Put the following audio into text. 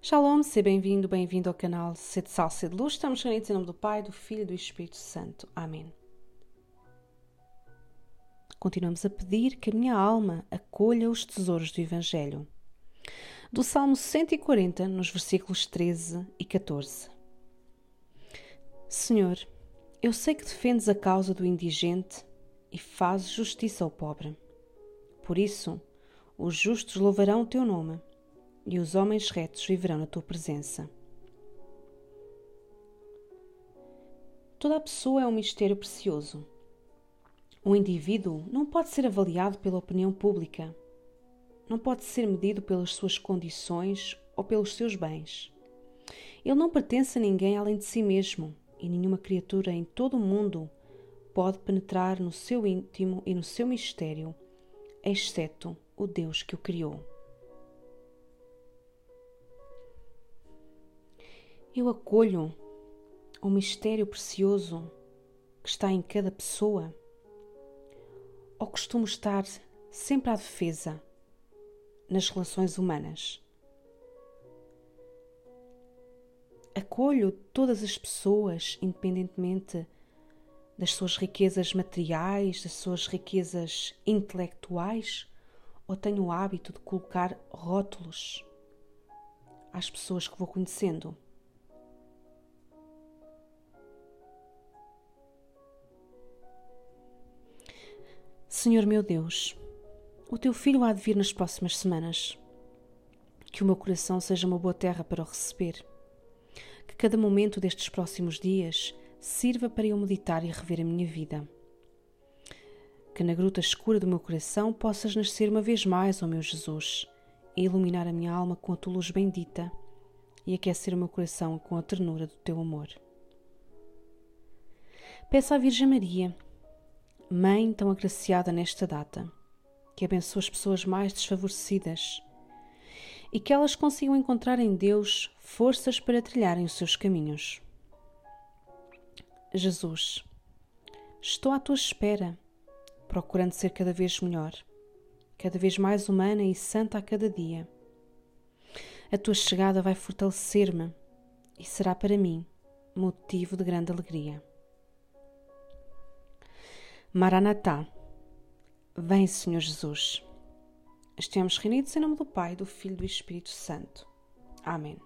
Shalom, seja bem-vindo, bem-vindo ao canal Sede Sal, Sede Luz. Estamos reunidos em nome do Pai, do Filho e do Espírito Santo. Amém. Continuamos a pedir que a minha alma acolha os tesouros do Evangelho. Do Salmo 140, nos versículos 13 e 14. Senhor, eu sei que defendes a causa do indigente e fazes justiça ao pobre. Por isso, os justos louvarão o teu nome e os homens retos viverão na tua presença. Toda a pessoa é um mistério precioso. O indivíduo não pode ser avaliado pela opinião pública, não pode ser medido pelas suas condições ou pelos seus bens. Ele não pertence a ninguém além de si mesmo, e nenhuma criatura em todo o mundo pode penetrar no seu íntimo e no seu mistério, exceto o Deus que o criou. Eu acolho o mistério precioso que está em cada pessoa? Ou costumo estar sempre à defesa nas relações humanas? Acolho todas as pessoas, independentemente das suas riquezas materiais, das suas riquezas intelectuais, ou tenho o hábito de colocar rótulos às pessoas que vou conhecendo? Senhor meu Deus, o teu filho há de vir nas próximas semanas. Que o meu coração seja uma boa terra para o receber. Que cada momento destes próximos dias sirva para eu meditar e rever a minha vida. Que na gruta escura do meu coração possas nascer uma vez mais, ó meu Jesus, e iluminar a minha alma com a tua luz bendita e aquecer o meu coração com a ternura do teu amor. Peço à Virgem Maria Mãe tão agraciada nesta data, que abençoe as pessoas mais desfavorecidas e que elas consigam encontrar em Deus forças para trilharem os seus caminhos. Jesus, estou à tua espera, procurando ser cada vez melhor, cada vez mais humana e santa a cada dia. A tua chegada vai fortalecer-me e será para mim motivo de grande alegria. Maranatá. Vem, Senhor Jesus. Estamos reunidos em nome do Pai, do Filho e do Espírito Santo. Amém.